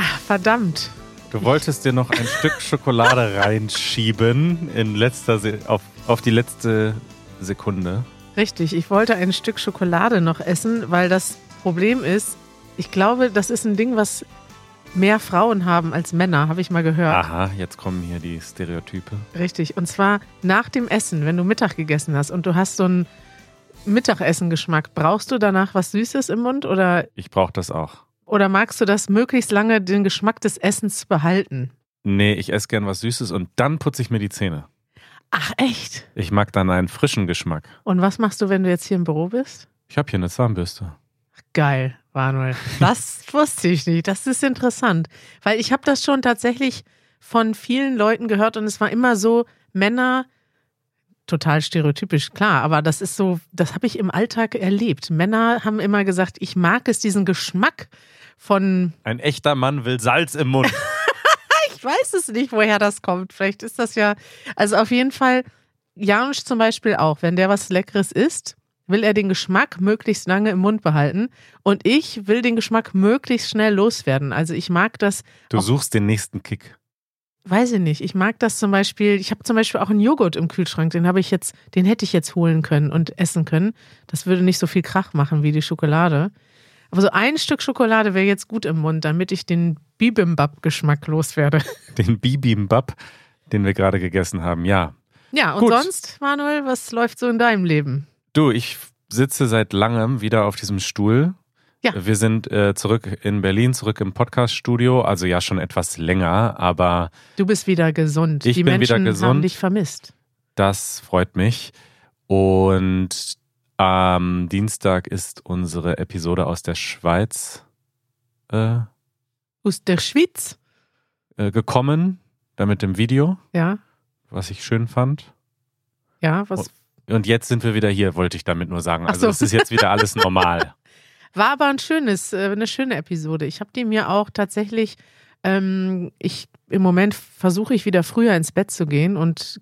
Ach, verdammt. Du wolltest dir noch ein Stück Schokolade reinschieben in letzter Se auf, auf die letzte Sekunde. Richtig, ich wollte ein Stück Schokolade noch essen, weil das Problem ist, ich glaube, das ist ein Ding, was mehr Frauen haben als Männer, habe ich mal gehört. Aha, jetzt kommen hier die Stereotype. Richtig, und zwar nach dem Essen, wenn du Mittag gegessen hast und du hast so einen Mittagessen-Geschmack, brauchst du danach was Süßes im Mund oder, Ich brauche das auch. Oder magst du das möglichst lange den Geschmack des Essens behalten? Nee, ich esse gern was Süßes und dann putze ich mir die Zähne. Ach echt? Ich mag dann einen frischen Geschmack. Und was machst du, wenn du jetzt hier im Büro bist? Ich habe hier eine Zahnbürste. Geil, Manuel. Das wusste ich nicht. Das ist interessant. Weil ich habe das schon tatsächlich von vielen Leuten gehört und es war immer so, Männer, total stereotypisch, klar, aber das ist so, das habe ich im Alltag erlebt. Männer haben immer gesagt, ich mag es, diesen Geschmack von, Ein echter Mann will Salz im Mund. ich weiß es nicht, woher das kommt. Vielleicht ist das ja, also auf jeden Fall, Janusz zum Beispiel auch, wenn der was Leckeres isst, will er den Geschmack möglichst lange im Mund behalten und ich will den Geschmack möglichst schnell loswerden. Also ich mag das, Du Auch- suchst den nächsten Kick. weiß ich nicht, ich mag das zum Beispiel, ich habe zum Beispiel auch einen Joghurt im Kühlschrank, den habe ich jetzt, den hätte ich jetzt holen können und essen können. Das würde nicht so viel Krach machen wie die Schokolade. Aber so ein Stück Schokolade wäre jetzt gut im Mund, damit ich den Bibimbap-Geschmack loswerde. Den Bibimbap, den wir gerade gegessen haben. Ja. Ja, und Gut. sonst, Manuel, was läuft so in deinem Leben? Du, ich sitze seit langem wieder auf diesem Stuhl. Ja. Wir sind äh, zurück in Berlin, zurück im Podcast-Studio. Also ja, schon etwas länger, aber Du bist wieder gesund. Ich Die bin wieder Menschen haben gesund. dich vermisst. das freut mich. Und am Dienstag ist unsere Episode aus der Schweiz äh, Aus der Schweiz. äh, gekommen, da mit dem Video, Ja, was ich schön fand. ja, was Und jetzt sind wir wieder hier, wollte ich damit nur sagen. Also so. es ist jetzt wieder alles normal. War aber ein schönes, äh, eine schöne Episode. Ich habe die mir auch tatsächlich, ähm, ich im Moment versuche ich wieder früher ins Bett zu gehen und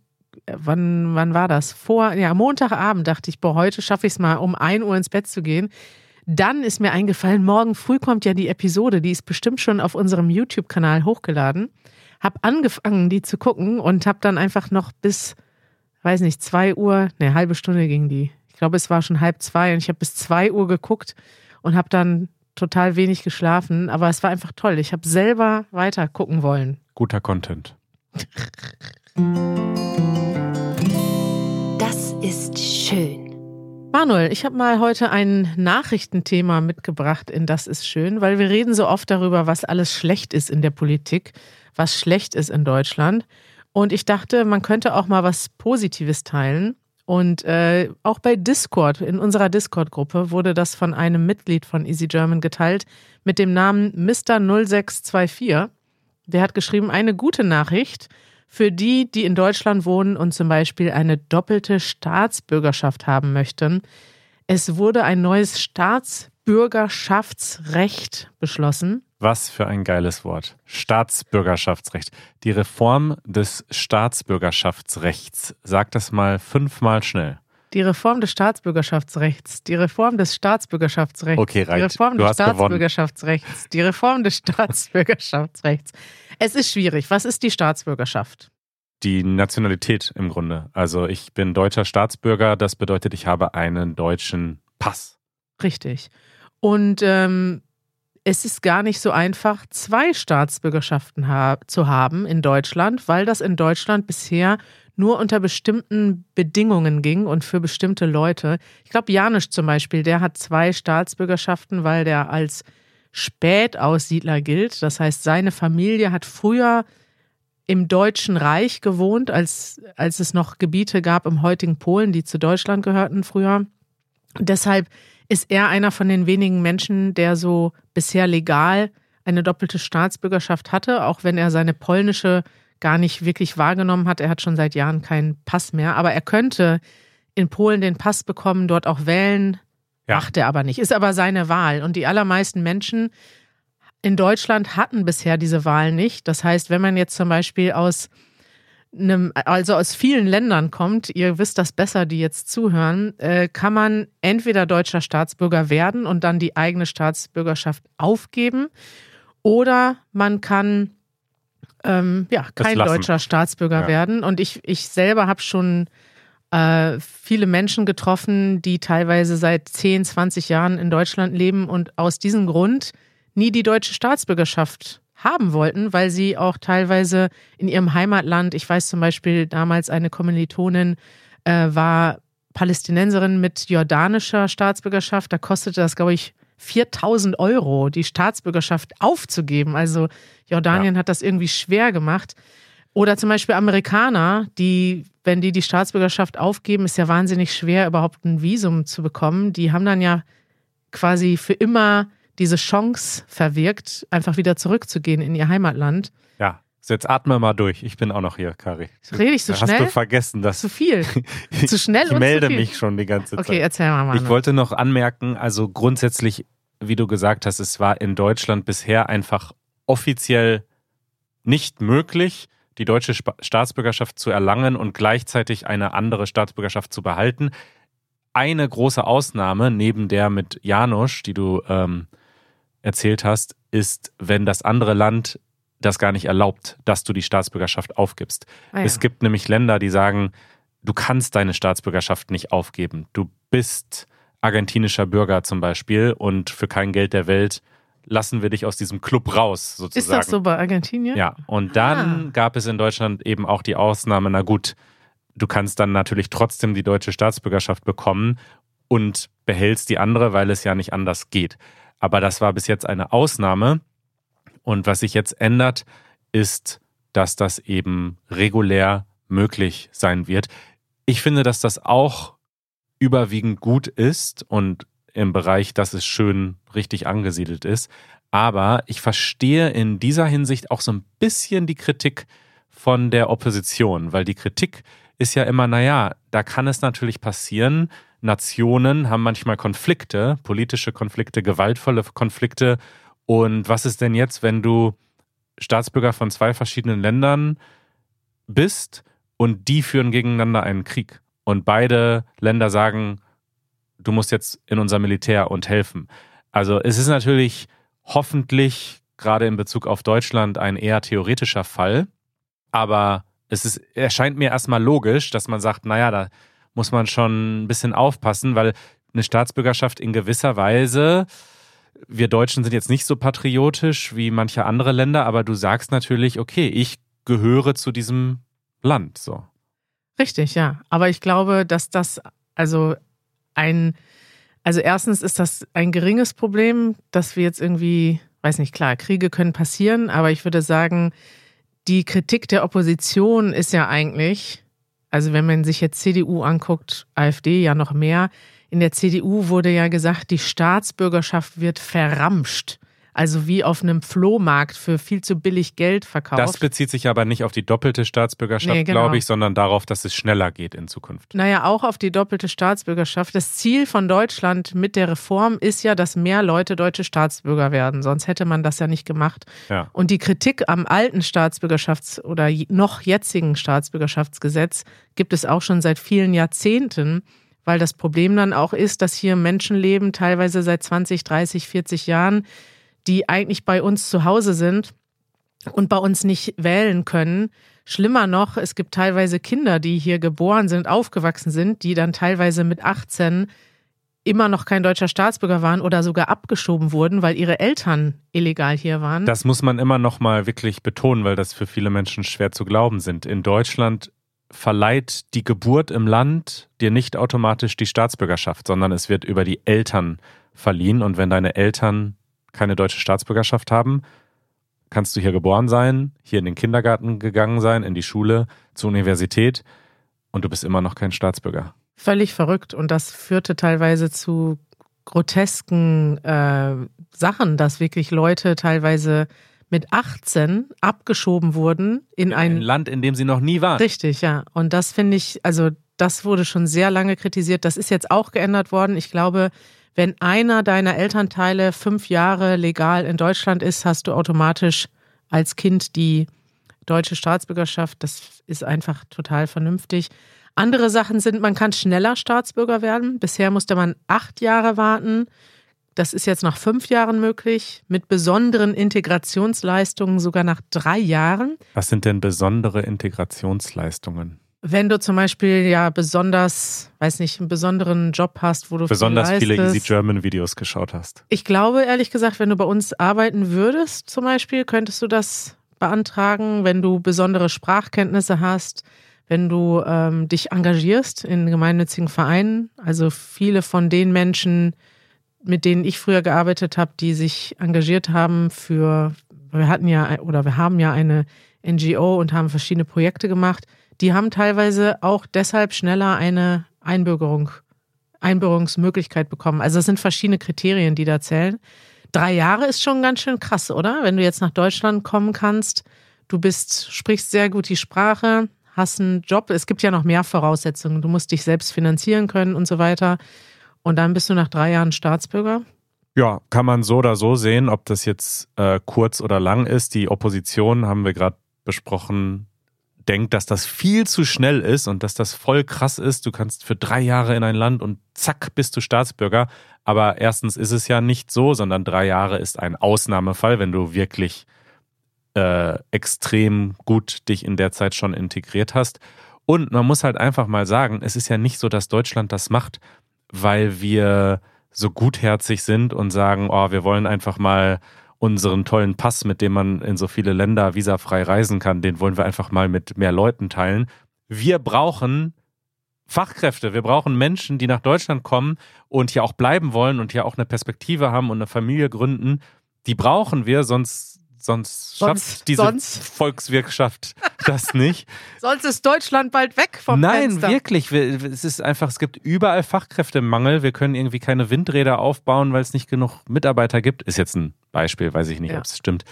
wann, wann war das? Vor, ja, Montagabend dachte ich, boah, heute schaffe ich es mal, um 1 Uhr ins Bett zu gehen. Dann ist mir eingefallen, morgen früh kommt ja die Episode, die ist bestimmt schon auf unserem YouTube-Kanal hochgeladen. Hab angefangen, die zu gucken und hab dann einfach noch bis, weiß nicht, 2 Uhr, ne, halbe Stunde ging die. Ich glaube, es war schon halb zwei und ich habe bis 2 Uhr geguckt und habe dann total wenig geschlafen. Aber es war einfach toll. Ich habe selber weiter gucken wollen. Guter Content. Ist schön. Manuel, ich habe mal heute ein Nachrichtenthema mitgebracht in Das ist schön, weil wir reden so oft darüber, was alles schlecht ist in der Politik, was schlecht ist in Deutschland. Und ich dachte, man könnte auch mal was Positives teilen. Und äh, auch bei Discord, in unserer Discord-Gruppe, wurde das von einem Mitglied von Easy German geteilt mit dem Namen Mr0624. Der hat geschrieben, eine gute Nachricht für die, die in Deutschland wohnen und zum Beispiel eine doppelte Staatsbürgerschaft haben möchten. Es wurde ein neues Staatsbürgerschaftsrecht beschlossen. Was für ein geiles Wort. Staatsbürgerschaftsrecht. Die Reform des Staatsbürgerschaftsrechts. Sag das mal fünfmal schnell. Die Reform des Staatsbürgerschaftsrechts. Die Reform des Staatsbürgerschaftsrechts. Okay, Die reicht. Reform Du des hast gewonnen. Staatsbürgerschaftsrechts. Die Reform des Staatsbürgerschaftsrechts. Es ist schwierig. Was ist die Staatsbürgerschaft? Die Nationalität im Grunde. Also ich bin deutscher Staatsbürger. Das bedeutet, ich habe einen deutschen Pass. Richtig. Und ähm, es ist gar nicht so einfach, zwei Staatsbürgerschaften ha zu haben in Deutschland, weil das in Deutschland bisher nur unter bestimmten Bedingungen ging und für bestimmte Leute. Ich glaube, Janusz zum Beispiel, der hat zwei Staatsbürgerschaften, weil der als Spätaussiedler gilt. Das heißt, seine Familie hat früher im Deutschen Reich gewohnt, als, als es noch Gebiete gab im heutigen Polen, die zu Deutschland gehörten früher. Deshalb ist er einer von den wenigen Menschen, der so bisher legal eine doppelte Staatsbürgerschaft hatte, auch wenn er seine polnische gar nicht wirklich wahrgenommen hat. Er hat schon seit Jahren keinen Pass mehr, aber er könnte in Polen den Pass bekommen, dort auch wählen. Ja. Macht er aber nicht, ist aber seine Wahl. Und die allermeisten Menschen in Deutschland hatten bisher diese Wahl nicht. Das heißt, wenn man jetzt zum Beispiel aus einem, also aus vielen Ländern kommt, ihr wisst das besser, die jetzt zuhören, äh, kann man entweder deutscher Staatsbürger werden und dann die eigene Staatsbürgerschaft aufgeben. Oder man kann ähm, ja, kein deutscher Staatsbürger Ja. werden. Und ich, ich selber habe schon äh, viele Menschen getroffen, die teilweise seit 10, 20 Jahren in Deutschland leben und aus diesem Grund nie die deutsche Staatsbürgerschaft haben wollten, weil sie auch teilweise in ihrem Heimatland, ich weiß zum Beispiel damals eine Kommilitonin äh, war Palästinenserin mit jordanischer Staatsbürgerschaft, da kostete das, glaube ich, 4000 Euro, die Staatsbürgerschaft aufzugeben. Also Jordanien hat das irgendwie schwer gemacht. Oder zum Beispiel Amerikaner, die, wenn die die Staatsbürgerschaft aufgeben, ist ja wahnsinnig schwer, überhaupt ein Visum zu bekommen. Die haben dann ja quasi für immer diese Chance verwirkt, einfach wieder zurückzugehen in ihr Heimatland. Ja, so jetzt atme mal durch. Ich bin auch noch hier, Kari. Rede ich so Hast schnell? du vergessen, dass Zu viel. Zu schnell ich und melde zu viel. mich schon die ganze Zeit. Okay, erzähl mal, Mann. Ich wollte noch anmerken, also grundsätzlich, wie du gesagt hast, es war in Deutschland bisher einfach offiziell nicht möglich, die deutsche Staatsbürgerschaft zu erlangen und gleichzeitig eine andere Staatsbürgerschaft zu behalten. Eine große Ausnahme neben der mit Janusz, die du ähm, erzählt hast, ist, wenn das andere Land das gar nicht erlaubt, dass du die Staatsbürgerschaft aufgibst. Ah, ja. Es gibt nämlich Länder, die sagen, du kannst deine Staatsbürgerschaft nicht aufgeben. Du bist argentinischer Bürger zum Beispiel und für kein Geld der Welt lassen wir dich aus diesem Club raus, sozusagen. Ist das so bei Argentinien? Ja, und dann Ah. gab es in Deutschland eben auch die Ausnahme, na gut, du kannst dann natürlich trotzdem die deutsche Staatsbürgerschaft bekommen und behältst die andere, weil es ja nicht anders geht. Aber das war bis jetzt eine Ausnahme. Und was sich jetzt ändert, ist, dass das eben regulär möglich sein wird. Ich finde, dass das auch überwiegend gut ist und im Bereich, dass es schön richtig angesiedelt ist. Aber ich verstehe in dieser Hinsicht auch so ein bisschen die Kritik von der Opposition, weil die Kritik ist ja immer, naja, da kann es natürlich passieren, Nationen haben manchmal Konflikte, politische Konflikte, gewaltvolle Konflikte. Und was ist denn jetzt, wenn du Staatsbürger von zwei verschiedenen Ländern bist und die führen gegeneinander einen Krieg? Und beide Länder sagen, du musst jetzt in unser Militär und helfen. Also es ist natürlich hoffentlich gerade in Bezug auf Deutschland ein eher theoretischer Fall, aber es ist, erscheint mir erstmal logisch, dass man sagt, naja, da muss man schon ein bisschen aufpassen, weil eine Staatsbürgerschaft in gewisser Weise, wir Deutschen sind jetzt nicht so patriotisch wie manche andere Länder, aber du sagst natürlich, okay, ich gehöre zu diesem Land, so. Richtig, ja. Aber ich glaube, dass das also ein, also erstens ist das ein geringes Problem, dass wir jetzt irgendwie, weiß nicht, klar, Kriege können passieren, aber ich würde sagen, die Kritik der Opposition ist ja eigentlich, also wenn man sich jetzt CDU anguckt, AfD ja noch mehr, in der CDU wurde ja gesagt, die Staatsbürgerschaft wird verramscht. Also wie auf einem Flohmarkt für viel zu billig Geld verkauft. Das bezieht sich aber nicht auf die doppelte Staatsbürgerschaft, Nee, genau. glaube ich, sondern darauf, dass es schneller geht in Zukunft. Naja, auch auf die doppelte Staatsbürgerschaft. Das Ziel von Deutschland mit der Reform ist ja, dass mehr Leute deutsche Staatsbürger werden. Sonst hätte man das ja nicht gemacht. Ja. Und die Kritik am alten Staatsbürgerschafts- oder noch jetzigen Staatsbürgerschaftsgesetz gibt es auch schon seit vielen Jahrzehnten, weil das Problem dann auch ist, dass hier Menschen leben, teilweise seit 20, 30, 40 Jahren, die eigentlich bei uns zu Hause sind und bei uns nicht wählen können. Schlimmer noch, es gibt teilweise Kinder, die hier geboren sind, aufgewachsen sind, die dann teilweise mit 18 immer noch kein deutscher Staatsbürger waren oder sogar abgeschoben wurden, weil ihre Eltern illegal hier waren. Das muss man immer noch mal wirklich betonen, weil das für viele Menschen schwer zu glauben sind. In Deutschland verleiht die Geburt im Land dir nicht automatisch die Staatsbürgerschaft, sondern es wird über die Eltern verliehen. Und wenn deine Eltern keine deutsche Staatsbürgerschaft haben, kannst du hier geboren sein, hier in den Kindergarten gegangen sein, in die Schule, zur Universität und du bist immer noch kein Staatsbürger. Völlig verrückt. Und das führte teilweise zu grotesken äh, Sachen, dass wirklich Leute teilweise mit 18 abgeschoben wurden in Ein ein Land, in dem sie noch nie waren. Richtig, ja. Und das finde ich, also das wurde schon sehr lange kritisiert. Das ist jetzt auch geändert worden. Ich glaube, wenn einer deiner Elternteile fünf Jahre legal in Deutschland ist, hast du automatisch als Kind die deutsche Staatsbürgerschaft. Das ist einfach total vernünftig. Andere Sachen sind, man kann schneller Staatsbürger werden. Bisher musste man acht Jahre warten. Das ist jetzt nach fünf Jahren möglich, mit besonderen Integrationsleistungen sogar nach drei Jahren. Was sind denn besondere Integrationsleistungen? Wenn du zum Beispiel ja besonders, weiß nicht, einen besonderen Job hast, wo du besonders viel viele. Easy German Videos geschaut hast. Ich glaube ehrlich gesagt, wenn du bei uns arbeiten würdest, zum Beispiel, könntest du das beantragen, wenn du besondere Sprachkenntnisse hast, wenn du ähm, dich engagierst in gemeinnützigen Vereinen. Also viele von den Menschen, mit denen ich früher gearbeitet habe, die sich engagiert haben für, wir hatten ja oder wir haben ja eine NGO und haben verschiedene Projekte gemacht, die haben teilweise auch deshalb schneller eine Einbürgerung, Einbürgerungsmöglichkeit bekommen. Also es sind verschiedene Kriterien, die da zählen. Drei Jahre ist schon ganz schön krass, oder? Wenn du jetzt nach Deutschland kommen kannst, du bist, sprichst sehr gut die Sprache, hast einen Job. Es gibt ja noch mehr Voraussetzungen. Du musst dich selbst finanzieren können und so weiter. Und dann bist du nach drei Jahren Staatsbürger. Ja, kann man so oder so sehen, ob das jetzt äh, kurz oder lang ist. Die Opposition, haben wir gerade besprochen, denkt, dass das viel zu schnell ist und dass das voll krass ist. Du kannst für drei Jahre in ein Land und zack bist du Staatsbürger. Aber erstens ist es ja nicht so, sondern drei Jahre ist ein Ausnahmefall, wenn du wirklich äh, extrem gut dich in der Zeit schon integriert hast. Und man muss halt einfach mal sagen, es ist ja nicht so, dass Deutschland das macht, weil wir so gutherzig sind und sagen, oh, wir wollen einfach mal unseren tollen Pass, mit dem man in so viele Länder visafrei reisen kann, den wollen wir einfach mal mit mehr Leuten teilen. Wir brauchen Fachkräfte, wir brauchen Menschen, die nach Deutschland kommen und hier auch bleiben wollen und hier auch eine Perspektive haben und eine Familie gründen. Die brauchen wir, sonst sonst, Sonst- schafft diese sonst- Volkswirtschaft das nicht. Sonst ist Deutschland bald weg vom Nein, Fenster. wirklich. Wir- Es ist einfach, es gibt überall Fachkräftemangel. Wir können irgendwie keine Windräder aufbauen, weil es nicht genug Mitarbeiter gibt. Ist jetzt ein Beispiel, weiß ich nicht, Ja. ob es stimmt.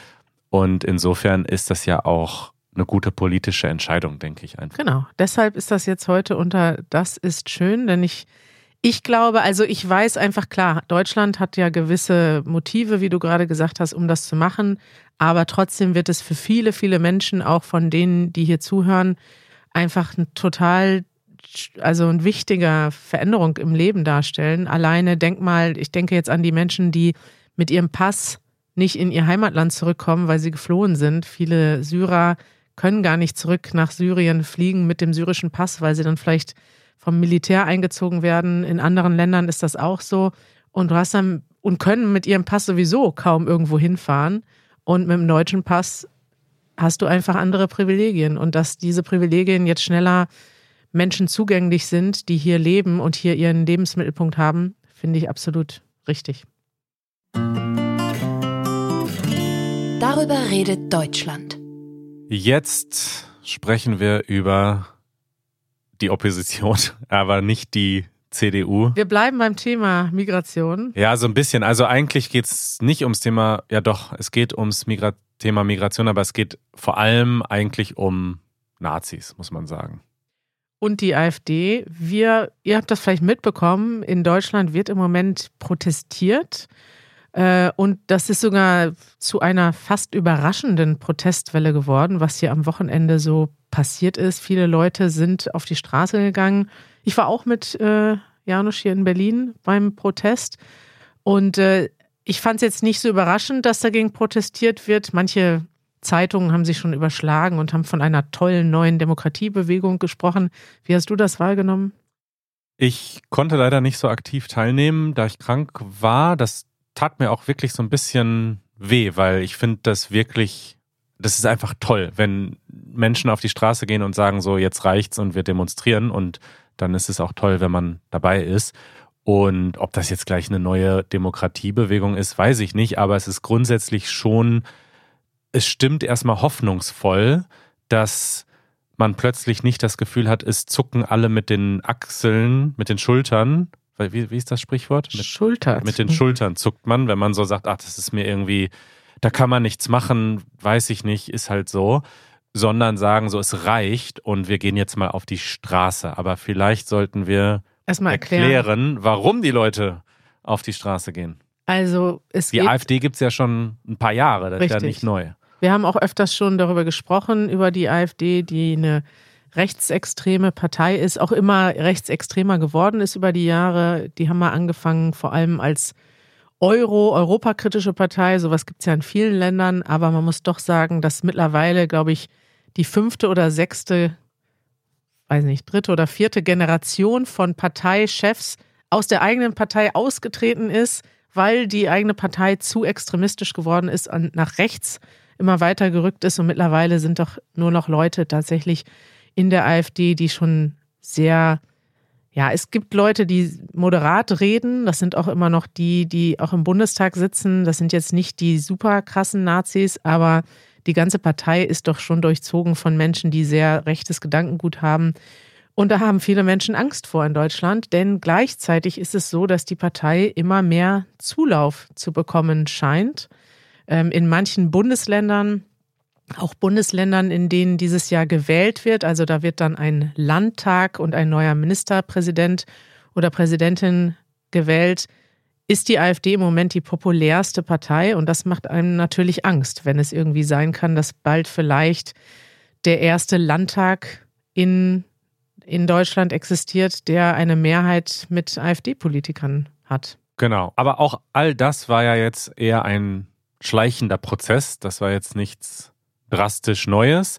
Und insofern ist das ja auch eine gute politische Entscheidung, denke ich einfach. Genau. Deshalb ist das jetzt heute unter Das ist schön, denn ich, ich glaube, also ich weiß einfach klar, Deutschland hat ja gewisse Motive, wie du gerade gesagt hast, um das zu machen. Aber trotzdem wird es für viele, viele Menschen, auch von denen, die hier zuhören, einfach ein total, also ein wichtiger Veränderung im Leben darstellen. Alleine denk mal, ich denke jetzt an die Menschen, die mit ihrem Pass nicht in ihr Heimatland zurückkommen, weil sie geflohen sind. Viele Syrer können gar nicht zurück nach Syrien fliegen mit dem syrischen Pass, weil sie dann vielleicht vom Militär eingezogen werden. In anderen Ländern ist das auch so. Und du hast dann und können mit ihrem Pass sowieso kaum irgendwo hinfahren. Und mit dem deutschen Pass hast du einfach andere Privilegien. Und dass diese Privilegien jetzt schneller Menschen zugänglich sind, die hier leben und hier ihren Lebensmittelpunkt haben, finde ich absolut richtig. Darüber redet Deutschland. Jetzt sprechen wir über die Opposition, aber nicht die CDU. Wir bleiben beim Thema Migration. Ja, so ein bisschen. Also eigentlich geht es nicht ums Thema, ja doch, es geht ums Migra Thema Migration, aber es geht vor allem eigentlich um Nazis, muss man sagen. und die AfD. Wir, ihr habt das vielleicht mitbekommen, in Deutschland wird im Moment protestiert. Äh, Und das ist sogar zu einer fast überraschenden Protestwelle geworden, was hier am Wochenende so passiert ist. Viele Leute sind auf die Straße gegangen. Ich war auch mit äh, Janusz hier in Berlin beim Protest. Und äh, ich fand es jetzt nicht so überraschend, dass dagegen protestiert wird. Manche Zeitungen haben sich schon überschlagen und haben von einer tollen neuen Demokratiebewegung gesprochen. Wie hast du das wahrgenommen? Ich konnte leider nicht so aktiv teilnehmen, da ich krank war. Das tat mir auch wirklich so ein bisschen weh, weil ich finde das wirklich, das ist einfach toll, wenn Menschen auf die Straße gehen und sagen so, jetzt reicht's und wir demonstrieren und dann ist es auch toll, wenn man dabei ist. Und ob das jetzt gleich eine neue Demokratiebewegung ist, weiß ich nicht, aber es ist grundsätzlich schon, es stimmt erstmal hoffnungsvoll, dass man plötzlich nicht das Gefühl hat, es zucken alle mit den Achseln, mit den Schultern. Weil, wie, wie ist das Sprichwort? Mit, Schulter. mit den Schultern zuckt man, wenn man so sagt, ach, das ist mir irgendwie, da kann man nichts machen, weiß ich nicht, ist halt so. Sondern sagen so, es reicht und wir gehen jetzt mal auf die Straße. Aber vielleicht sollten wir Erstmal erklären. erklären, warum die Leute auf die Straße gehen. Also es Die AfD gibt's ja schon ein paar Jahre, das ist ja Richtig. nicht neu. wir haben auch öfters schon darüber gesprochen, über die AfD, die eine rechtsextreme Partei ist, auch immer rechtsextremer geworden ist über die Jahre. Die haben mal angefangen, vor allem als Euro, europakritische Partei. Sowas gibt es ja in vielen Ländern, aber man muss doch sagen, dass mittlerweile, glaube ich, die fünfte oder sechste, weiß nicht, dritte oder vierte Generation von Parteichefs aus der eigenen Partei ausgetreten ist, weil die eigene Partei zu extremistisch geworden ist und nach rechts immer weiter gerückt ist. Und mittlerweile sind doch nur noch Leute tatsächlich in der AfD, die schon sehr, ja, es gibt Leute, die moderat reden. Das sind auch immer noch die, die auch im Bundestag sitzen. Das sind jetzt nicht die super krassen Nazis, aber die ganze Partei ist doch schon durchzogen von Menschen, die sehr rechtes Gedankengut haben. Und da haben viele Menschen Angst vor in Deutschland, denn gleichzeitig ist es so, dass die Partei immer mehr Zulauf zu bekommen scheint. Ähm, in manchen Bundesländern, auch Bundesländern, in denen dieses Jahr gewählt wird, also da wird dann ein Landtag und ein neuer Ministerpräsident oder Präsidentin gewählt, ist die AfD im Moment die populärste Partei und das macht einem natürlich Angst, wenn es irgendwie sein kann, dass bald vielleicht der erste Landtag in in Deutschland existiert, der eine Mehrheit mit AfD-Politikern hat. Genau. Aber auch all das war ja jetzt eher ein schleichender Prozess. Das war jetzt nichts drastisch Neues.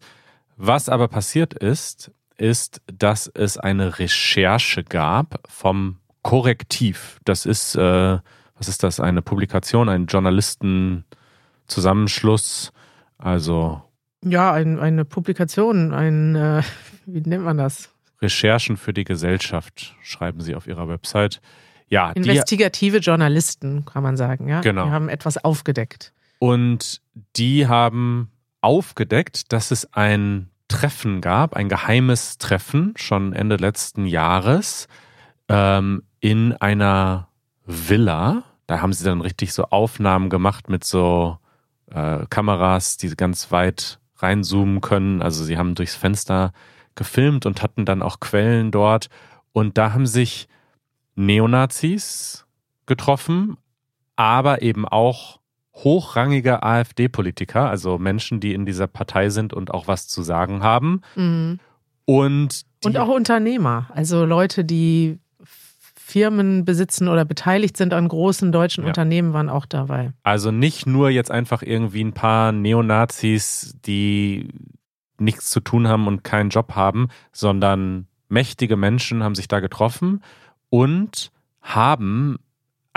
Was aber passiert ist, ist, dass es eine Recherche gab vom Korrektiv. Das ist, äh, was ist das? Eine Publikation, ein Journalistenzusammenschluss. Also. Ja, ein, eine Publikation, ein, äh, wie nennt man das? Recherchen für die Gesellschaft, schreiben sie auf ihrer Website. Ja, Investigative die, Journalisten, kann man sagen, ja. Genau. Die haben etwas aufgedeckt. Und die haben aufgedeckt, dass es ein Treffen gab, ein geheimes Treffen, schon Ende letzten Jahres, ähm, in einer Villa. Da haben sie dann richtig so Aufnahmen gemacht mit so äh, Kameras, die ganz weit reinzoomen können. Also sie haben durchs Fenster gefilmt und hatten dann auch Quellen dort. Und da haben sich Neonazis getroffen, aber eben auch hochrangige AfD-Politiker, also Menschen, die in dieser Partei sind und auch was zu sagen haben. Mhm. Und, und auch Unternehmer, also Leute, die Firmen besitzen oder beteiligt sind an großen deutschen ja. Unternehmen, waren auch dabei. Also nicht nur jetzt einfach irgendwie ein paar Neonazis, die nichts zu tun haben und keinen Job haben, sondern mächtige Menschen haben sich da getroffen und haben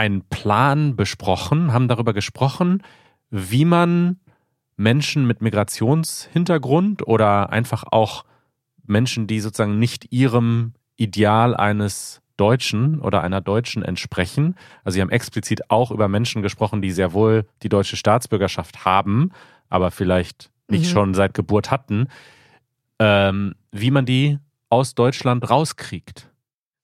einen Plan besprochen, haben darüber gesprochen, wie man Menschen mit Migrationshintergrund oder einfach auch Menschen, die sozusagen nicht ihrem Ideal eines Deutschen oder einer Deutschen entsprechen. Also sie haben explizit auch über Menschen gesprochen, die sehr wohl die deutsche Staatsbürgerschaft haben, aber vielleicht nicht mhm. schon seit Geburt hatten, ähm, wie man die aus Deutschland rauskriegt.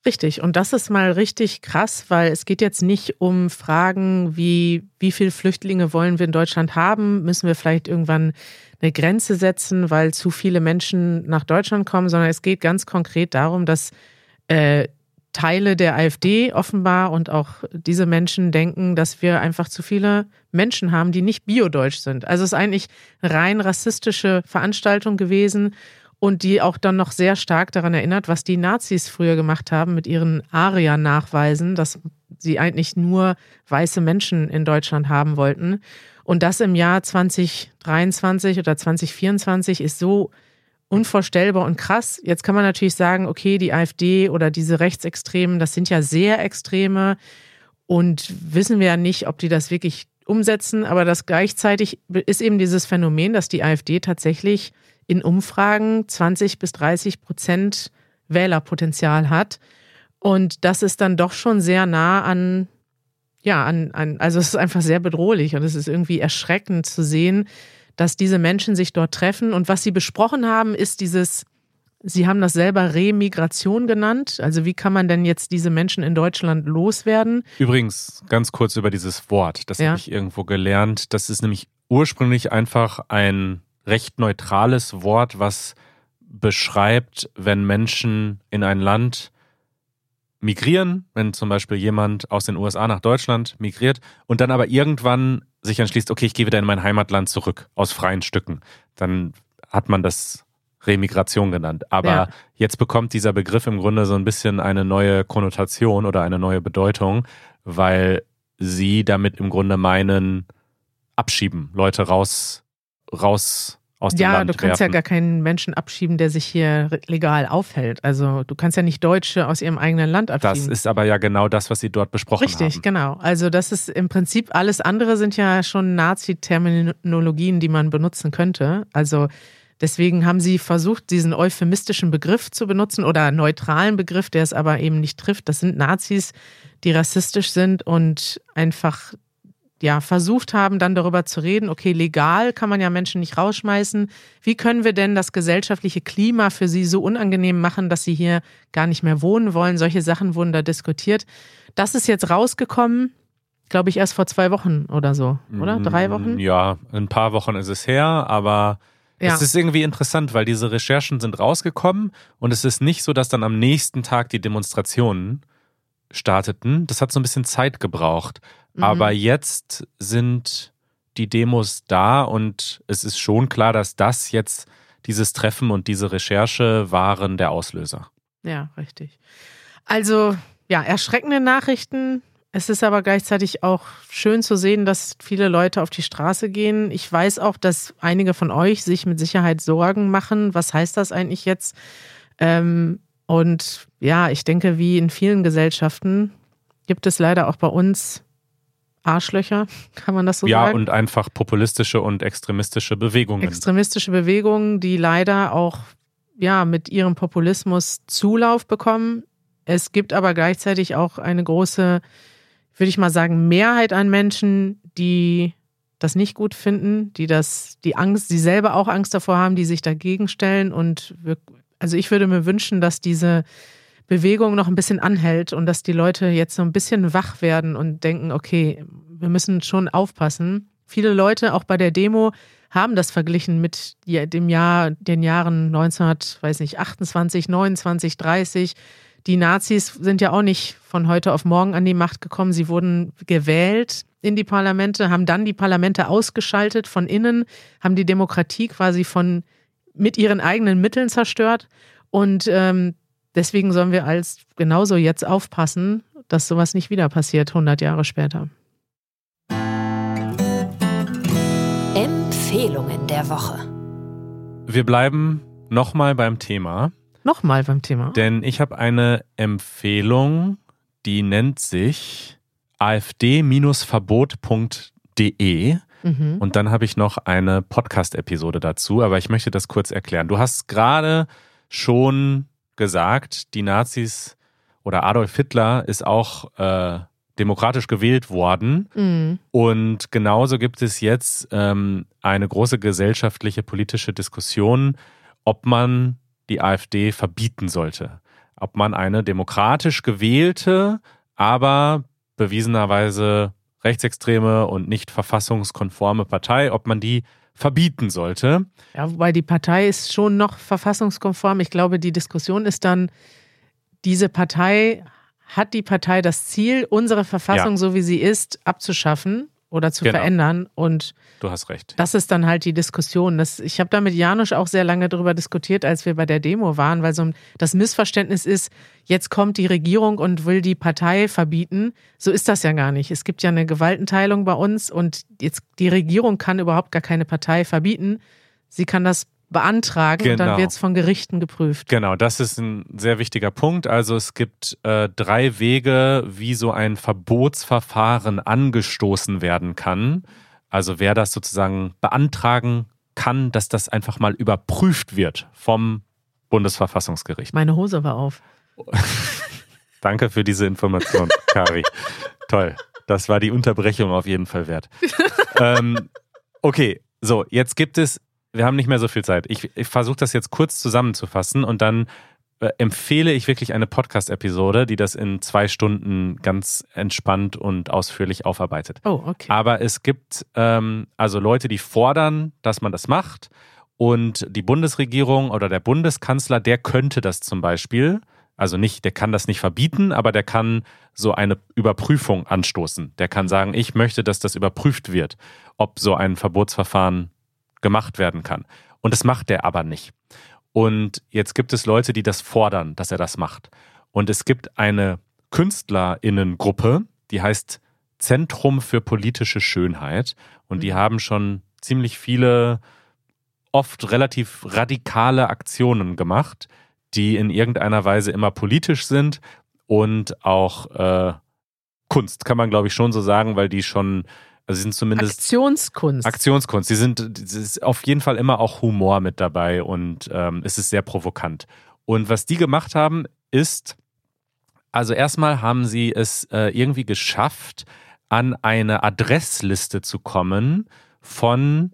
Richtig, und das ist mal richtig krass, weil es geht jetzt nicht um Fragen wie, wie viele Flüchtlinge wollen wir in Deutschland haben? Müssen wir vielleicht irgendwann eine Grenze setzen, weil zu viele Menschen nach Deutschland kommen, sondern es geht ganz konkret darum, dass äh, Teile der AfD offenbar und auch diese Menschen denken, dass wir einfach zu viele Menschen haben, die nicht biodeutsch sind. Also es ist eigentlich rein rassistische Veranstaltung gewesen und die auch dann noch sehr stark daran erinnert, was die Nazis früher gemacht haben mit ihren Aria-Nachweisen, dass sie eigentlich nur weiße Menschen in Deutschland haben wollten. Und das im Jahr 2023 oder 2024 ist so unvorstellbar und krass. Jetzt kann man natürlich sagen, okay, die AfD oder diese Rechtsextremen, das sind ja sehr Extreme und wissen wir ja nicht, ob die das wirklich umsetzen, aber das gleichzeitig ist eben dieses Phänomen, dass die AfD tatsächlich in Umfragen 20 bis 30 Prozent Wählerpotenzial hat. Und das ist dann doch schon sehr nah an, ja, an, an, also es ist einfach sehr bedrohlich und es ist irgendwie erschreckend zu sehen, dass diese Menschen sich dort treffen. Und was sie besprochen haben, ist dieses, Sie haben das selber Remigration genannt. Also wie kann man denn jetzt diese Menschen in Deutschland loswerden? Übrigens, ganz kurz über dieses Wort. Das ja. habe ich irgendwo gelernt. Das ist nämlich ursprünglich einfach ein recht neutrales Wort, was beschreibt, wenn Menschen in ein Land migrieren, wenn zum Beispiel jemand aus den USA nach Deutschland migriert und dann aber irgendwann sich entschließt, okay, ich gehe wieder in mein Heimatland zurück aus freien Stücken, dann hat man das Remigration genannt. Aber ja. jetzt bekommt dieser Begriff im Grunde so ein bisschen eine neue Konnotation oder eine neue Bedeutung, weil sie damit im Grunde meinen, abschieben, Leute raus, raus aus dem ja, Land du kannst werfen. ja gar keinen Menschen abschieben, der sich hier legal aufhält. Also du kannst ja nicht Deutsche aus ihrem eigenen Land abschieben. Das ist aber ja genau das, was sie dort besprochen Richtig, haben. genau. Also das ist im Prinzip alles andere sind ja schon Nazi-Terminologien, die man benutzen könnte. Also deswegen haben sie versucht, diesen euphemistischen Begriff zu benutzen oder neutralen Begriff, der es aber eben nicht trifft. Das sind Nazis, die rassistisch sind und einfach ja, versucht haben, dann darüber zu reden, okay, legal kann man ja Menschen nicht rausschmeißen. Wie können wir denn das gesellschaftliche Klima für sie so unangenehm machen, dass sie hier gar nicht mehr wohnen wollen? Solche Sachen wurden da diskutiert. Das ist jetzt rausgekommen, glaube ich, erst vor zwei Wochen oder so, oder? Drei Wochen? Mm, Ja, ein paar Wochen ist es her, aber Ja. es ist irgendwie interessant, weil diese Recherchen sind rausgekommen und es ist nicht so, dass dann am nächsten Tag die Demonstrationen starteten. Das hat so ein bisschen Zeit gebraucht. Mhm. Aber jetzt sind die Demos da und es ist schon klar, dass das jetzt dieses Treffen und diese Recherche waren der Auslöser. Ja, richtig. Also, ja, erschreckende Nachrichten. Es ist aber gleichzeitig auch schön zu sehen, dass viele Leute auf die Straße gehen. Ich weiß auch, dass einige von euch sich mit Sicherheit Sorgen machen. Was heißt das eigentlich jetzt? Ähm, und ja, ich denke, wie in vielen Gesellschaften gibt es leider auch bei uns Arschlöcher, kann man das so ja, sagen? und einfach populistische und extremistische Bewegungen. extremistische Bewegungen, die leider auch ja mit ihrem Populismus Zulauf bekommen. Es gibt aber gleichzeitig auch eine große, würde ich mal sagen, Mehrheit an Menschen, die das nicht gut finden, die das, die Angst, die selber auch Angst davor haben, die sich dagegen stellen und wir, also ich würde mir wünschen, dass diese Bewegung noch ein bisschen anhält und dass die Leute jetzt so ein bisschen wach werden und denken, okay, wir müssen schon aufpassen. Viele Leute, auch bei der Demo, haben das verglichen mit dem Jahr, den Jahren 1928, 29, 30. Die Nazis sind ja auch nicht von heute auf morgen an die Macht gekommen. Sie wurden gewählt in die Parlamente, haben dann die Parlamente ausgeschaltet von innen, haben die Demokratie quasi von mit ihren eigenen Mitteln zerstört. Und ähm, deswegen sollen wir als genauso jetzt aufpassen, dass sowas nicht wieder passiert, 100 Jahre später. Empfehlungen der Woche. Wir bleiben nochmal beim Thema, Nochmal beim Thema. denn ich habe eine Empfehlung, die nennt sich afd-verbot.de Mhm. und dann habe ich noch eine Podcast-Episode dazu, aber ich möchte das kurz erklären. Du hast gerade schon gesagt, die Nazis oder Adolf Hitler ist auch äh, demokratisch gewählt worden. Mhm. Und genauso gibt es jetzt ähm, eine große gesellschaftliche politische Diskussion, ob man die AfD verbieten sollte. Ob man eine demokratisch gewählte, aber bewiesenerweise rechtsextreme und nicht verfassungskonforme Partei, ob man die verbieten sollte. Ja, wobei die Partei ist schon noch verfassungskonform. Ich glaube, die Diskussion ist dann, diese Partei, hat die Partei das Ziel, unsere Verfassung, Ja. so wie sie ist, abzuschaffen oder zu Genau. verändern? Und Du hast recht. das ist dann halt die Diskussion. Das, ich habe da mit Janusz auch sehr lange darüber diskutiert, als wir bei der Demo waren, weil so das Missverständnis ist, jetzt kommt die Regierung und will die Partei verbieten. So ist das ja gar nicht. Es gibt ja eine Gewaltenteilung bei uns und jetzt die Regierung kann überhaupt gar keine Partei verbieten. Sie kann das beantragen und dann Genau. wird es von Gerichten geprüft. Genau, das ist ein sehr wichtiger Punkt. Also es gibt äh, drei Wege, wie so ein Verbotsverfahren angestoßen werden kann. Also wer das sozusagen beantragen kann, dass das einfach mal überprüft wird vom Bundesverfassungsgericht. Meine Hose war auf. Danke für diese Information, Kari. Toll. Das war die Unterbrechung auf jeden Fall wert. ähm, okay, so, jetzt gibt es, wir haben nicht mehr so viel Zeit. Ich, ich versuche das jetzt kurz zusammenzufassen und dann äh, empfehle ich wirklich eine Podcast-Episode, die das in zwei Stunden ganz entspannt und ausführlich aufarbeitet. Oh, okay. Aber es gibt ähm, also Leute, die fordern, dass man das macht. Und die Bundesregierung oder der Bundeskanzler, der könnte das zum Beispiel. Also nicht, der kann das nicht verbieten, aber der kann so eine Überprüfung anstoßen. Der kann sagen, ich möchte, dass das überprüft wird, ob so ein Verbotsverfahren gemacht werden kann. Und das macht er aber nicht. Und jetzt gibt es Leute, die das fordern, dass er das macht. Und es gibt eine Künstlerinnengruppe, die heißt Zentrum für politische Schönheit. Und die haben schon ziemlich viele, oft relativ radikale Aktionen gemacht, die in irgendeiner Weise immer politisch sind und auch äh, Kunst, kann man glaube ich schon so sagen, weil die schon, also sie sind zumindest Aktionskunst. Aktionskunst. Sie sind, es ist auf jeden Fall immer auch Humor mit dabei und ähm, es ist sehr provokant. Und was die gemacht haben, ist, also erstmal haben sie es äh, irgendwie geschafft, an eine Adressliste zu kommen von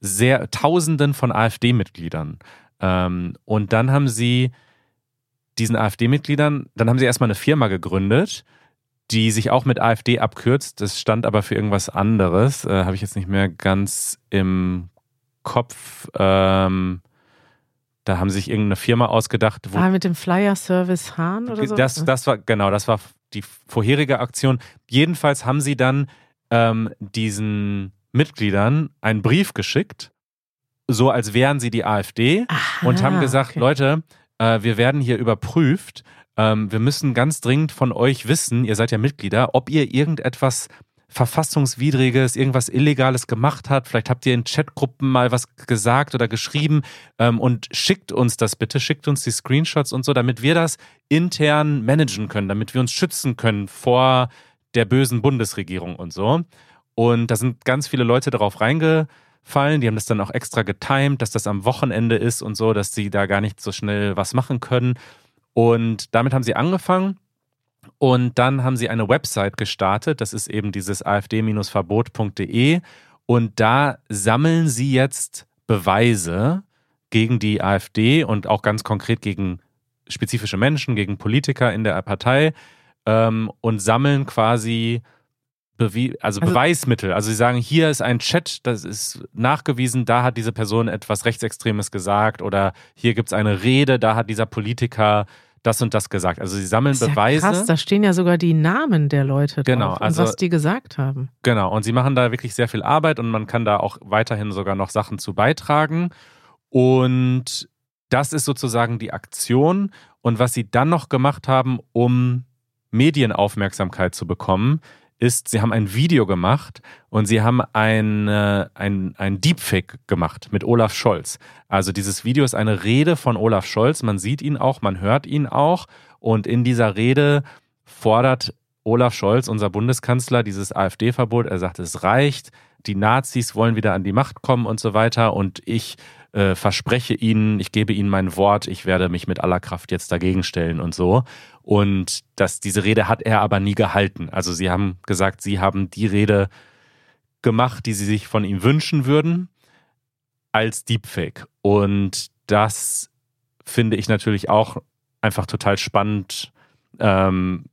sehr Tausenden von AfD-Mitgliedern. Ähm, und dann haben sie diesen AfD-Mitgliedern, dann haben sie erstmal eine Firma gegründet, die sich auch mit AfD abkürzt. Das stand aber für irgendwas anderes. Äh, Habe ich jetzt nicht mehr ganz im Kopf. Ähm, da haben sich irgendeine Firma ausgedacht, wo ah, mit dem Flyer-Service Hahn oder so? das, das war, genau, das war die vorherige Aktion. Jedenfalls haben sie dann ähm, diesen Mitgliedern einen Brief geschickt, so als wären sie die AfD Aha, und haben gesagt, okay. Leute, äh, wir werden hier überprüft. Ähm, wir müssen ganz dringend von euch wissen, ihr seid ja Mitglieder, ob ihr irgendetwas verfassungswidriges, irgendwas Illegales gemacht habt. Vielleicht habt ihr in Chatgruppen mal was gesagt oder geschrieben ähm, und schickt uns das bitte, schickt uns die Screenshots und so, damit wir das intern managen können, damit wir uns schützen können vor der bösen Bundesregierung und so. Und da sind ganz viele Leute darauf reingefallen. Die haben das dann auch extra getimed, dass das am Wochenende ist und so, dass sie da gar nicht so schnell was machen können. Und damit haben sie angefangen. Und dann haben sie eine Website gestartet. Das ist eben dieses afd-verbot.de. Und da sammeln sie jetzt Beweise gegen die AfD und auch ganz konkret gegen spezifische Menschen, gegen Politiker in der Partei ähm, und sammeln quasi Bewie also, Also- Beweismittel. Also sie sagen, hier ist ein Chat, das ist nachgewiesen, da hat diese Person etwas Rechtsextremes gesagt oder hier gibt es eine Rede, da hat dieser Politiker das und das gesagt. Also sie sammeln Das ist Beweise. Ja krass, da stehen ja sogar die Namen der Leute drauf Genau, und also- was die gesagt haben. Genau, und sie machen da wirklich sehr viel Arbeit und man kann da auch weiterhin sogar noch Sachen zu beitragen. Und das ist sozusagen die Aktion. Und was sie dann noch gemacht haben, um Medienaufmerksamkeit zu bekommen, ist, sie haben ein Video gemacht und sie haben ein, äh, ein, ein Deepfake gemacht mit Olaf Scholz. Also dieses Video ist eine Rede von Olaf Scholz. Man sieht ihn auch, man hört ihn auch. Und in dieser Rede fordert Olaf Scholz, unser Bundeskanzler, dieses AfD-Verbot. Er sagt, es reicht. Die Nazis wollen wieder an die Macht kommen und so weiter. Und ich äh, verspreche Ihnen, ich gebe Ihnen mein Wort, ich werde mich mit aller Kraft jetzt dagegen stellen und so. Und das, diese Rede hat er aber nie gehalten. Also Sie haben gesagt, Sie haben die Rede gemacht, die Sie sich von ihm wünschen würden, als Deepfake. Und das finde ich natürlich auch einfach total spannend. Ähm,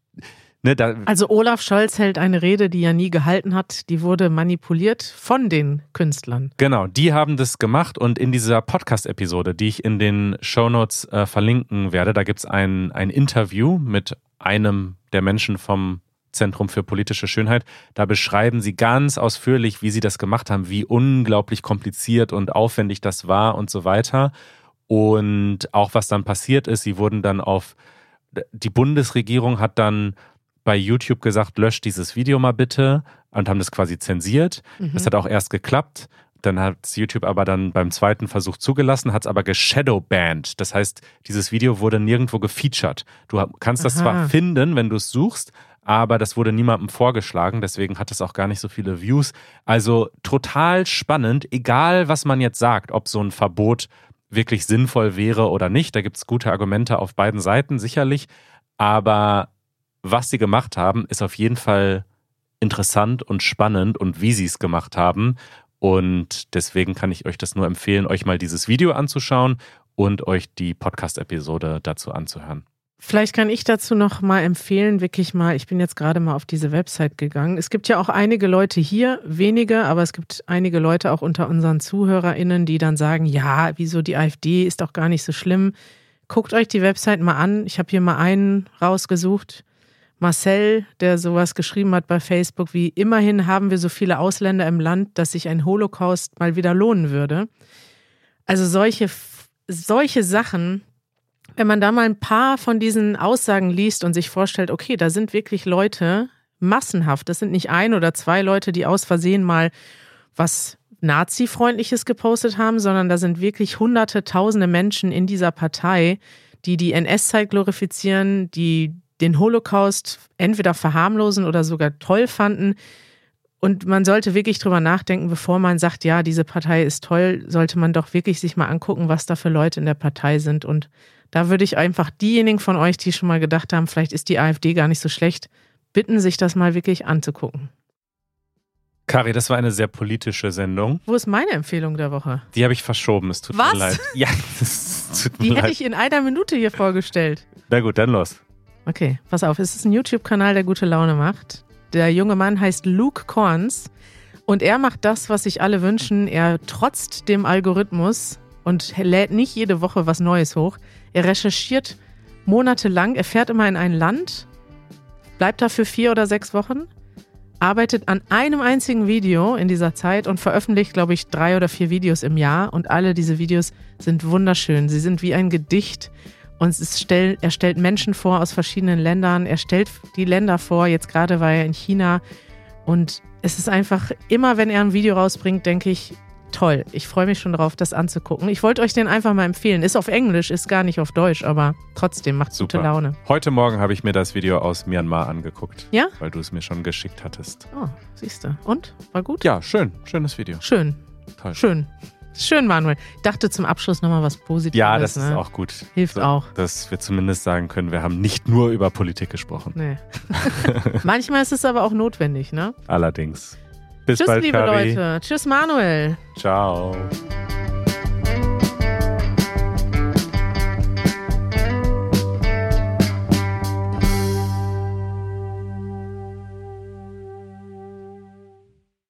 ne, Also Olaf Scholz hält eine Rede, die er nie gehalten hat, die wurde manipuliert von den Künstlern. Genau, die haben das gemacht und in dieser Podcast-Episode, die ich in den Shownotes äh, verlinken werde, da gibt es ein, ein Interview mit einem der Menschen vom Zentrum für politische Schönheit. Da beschreiben sie ganz ausführlich, wie sie das gemacht haben, wie unglaublich kompliziert und aufwendig das war und so weiter. Und auch was dann passiert ist, sie wurden dann auf, die Bundesregierung hat dann bei YouTube gesagt, löscht dieses Video mal bitte und haben das quasi zensiert. Das hat auch erst geklappt. Dann hat YouTube aber dann beim zweiten Versuch zugelassen, hat es aber geshadowbanned. Das heißt, dieses Video wurde nirgendwo gefeatured. Du kannst das Aha. zwar finden, wenn du es suchst, aber das wurde niemandem vorgeschlagen, deswegen hat es auch gar nicht so viele Views. Also total spannend, egal was man jetzt sagt, ob so ein Verbot wirklich sinnvoll wäre oder nicht. Da gibt es gute Argumente auf beiden Seiten, sicherlich. Aber was sie gemacht haben, ist auf jeden Fall interessant und spannend und wie sie es gemacht haben. Und deswegen kann ich euch das nur empfehlen, euch mal dieses Video anzuschauen und euch die Podcast-Episode dazu anzuhören. Vielleicht kann ich dazu noch mal empfehlen, wirklich mal, ich bin jetzt gerade mal auf diese Website gegangen. Es gibt ja auch einige Leute hier, wenige, aber es gibt einige Leute auch unter unseren ZuhörerInnen, die dann sagen, ja, wieso die AfD ist doch gar nicht so schlimm. Guckt euch die Website mal an. Ich habe hier mal einen rausgesucht. Marcel, der sowas geschrieben hat bei Facebook, wie immerhin haben wir so viele Ausländer im Land, dass sich ein Holocaust mal wieder lohnen würde. Also solche, solche Sachen, wenn man da mal ein paar von diesen Aussagen liest und sich vorstellt, okay, da sind wirklich Leute massenhaft. Das sind nicht ein oder zwei Leute, die aus Versehen mal was Nazi-freundliches gepostet haben, sondern da sind wirklich hunderte, tausende Menschen in dieser Partei, die die NS-Zeit glorifizieren, die den Holocaust entweder verharmlosen oder sogar toll fanden. Und man sollte wirklich drüber nachdenken, bevor man sagt, ja, diese Partei ist toll, sollte man doch wirklich sich mal angucken, was da für Leute in der Partei sind. Und da würde ich einfach diejenigen von euch, die schon mal gedacht haben, vielleicht ist die AfD gar nicht so schlecht, bitten, sich das mal wirklich anzugucken. Kari, das war eine sehr politische Sendung. Wo ist meine Empfehlung der Woche? Die habe ich verschoben, es tut Was? mir leid. Ja, es tut mir Die leid. hätte ich in einer Minute hier vorgestellt. Na gut, dann los. Okay, pass auf, es ist ein YouTube-Kanal, der gute Laune macht. Der junge Mann heißt Luke Korns und er macht das, was sich alle wünschen. Er trotzt dem Algorithmus und lädt nicht jede Woche was Neues hoch. Er recherchiert monatelang, er fährt immer in ein Land, bleibt da für vier oder sechs Wochen, arbeitet an einem einzigen Video in dieser Zeit und veröffentlicht, glaube ich, drei oder vier Videos im Jahr. Und alle diese Videos sind wunderschön. Sie sind wie ein Gedicht. Und stell, er stellt Menschen vor aus verschiedenen Ländern. Er stellt die Länder vor. Jetzt gerade war er in China. Und es ist einfach, immer wenn er ein Video rausbringt, denke ich, toll. Ich freue mich schon drauf, das anzugucken. Ich wollte euch den einfach mal empfehlen. Ist auf Englisch, ist gar nicht auf Deutsch, aber trotzdem macht Super. gute Laune. Heute Morgen habe ich mir das Video aus Myanmar angeguckt. Ja? Weil du es mir schon geschickt hattest. Oh, siehst du. Und? War gut? Ja, schön. Schönes Video. Schön. Toll. Schön. Schön, Manuel. Ich dachte zum Abschluss nochmal was Positives. Ja, das ne? ist auch gut. Hilft auch. Dass wir zumindest sagen können, wir haben nicht nur über Politik gesprochen. Nee. Manchmal ist es aber auch notwendig, ne? Allerdings. Bis Tschüss, bald, liebe Kari. Leute. Tschüss, Manuel. Ciao.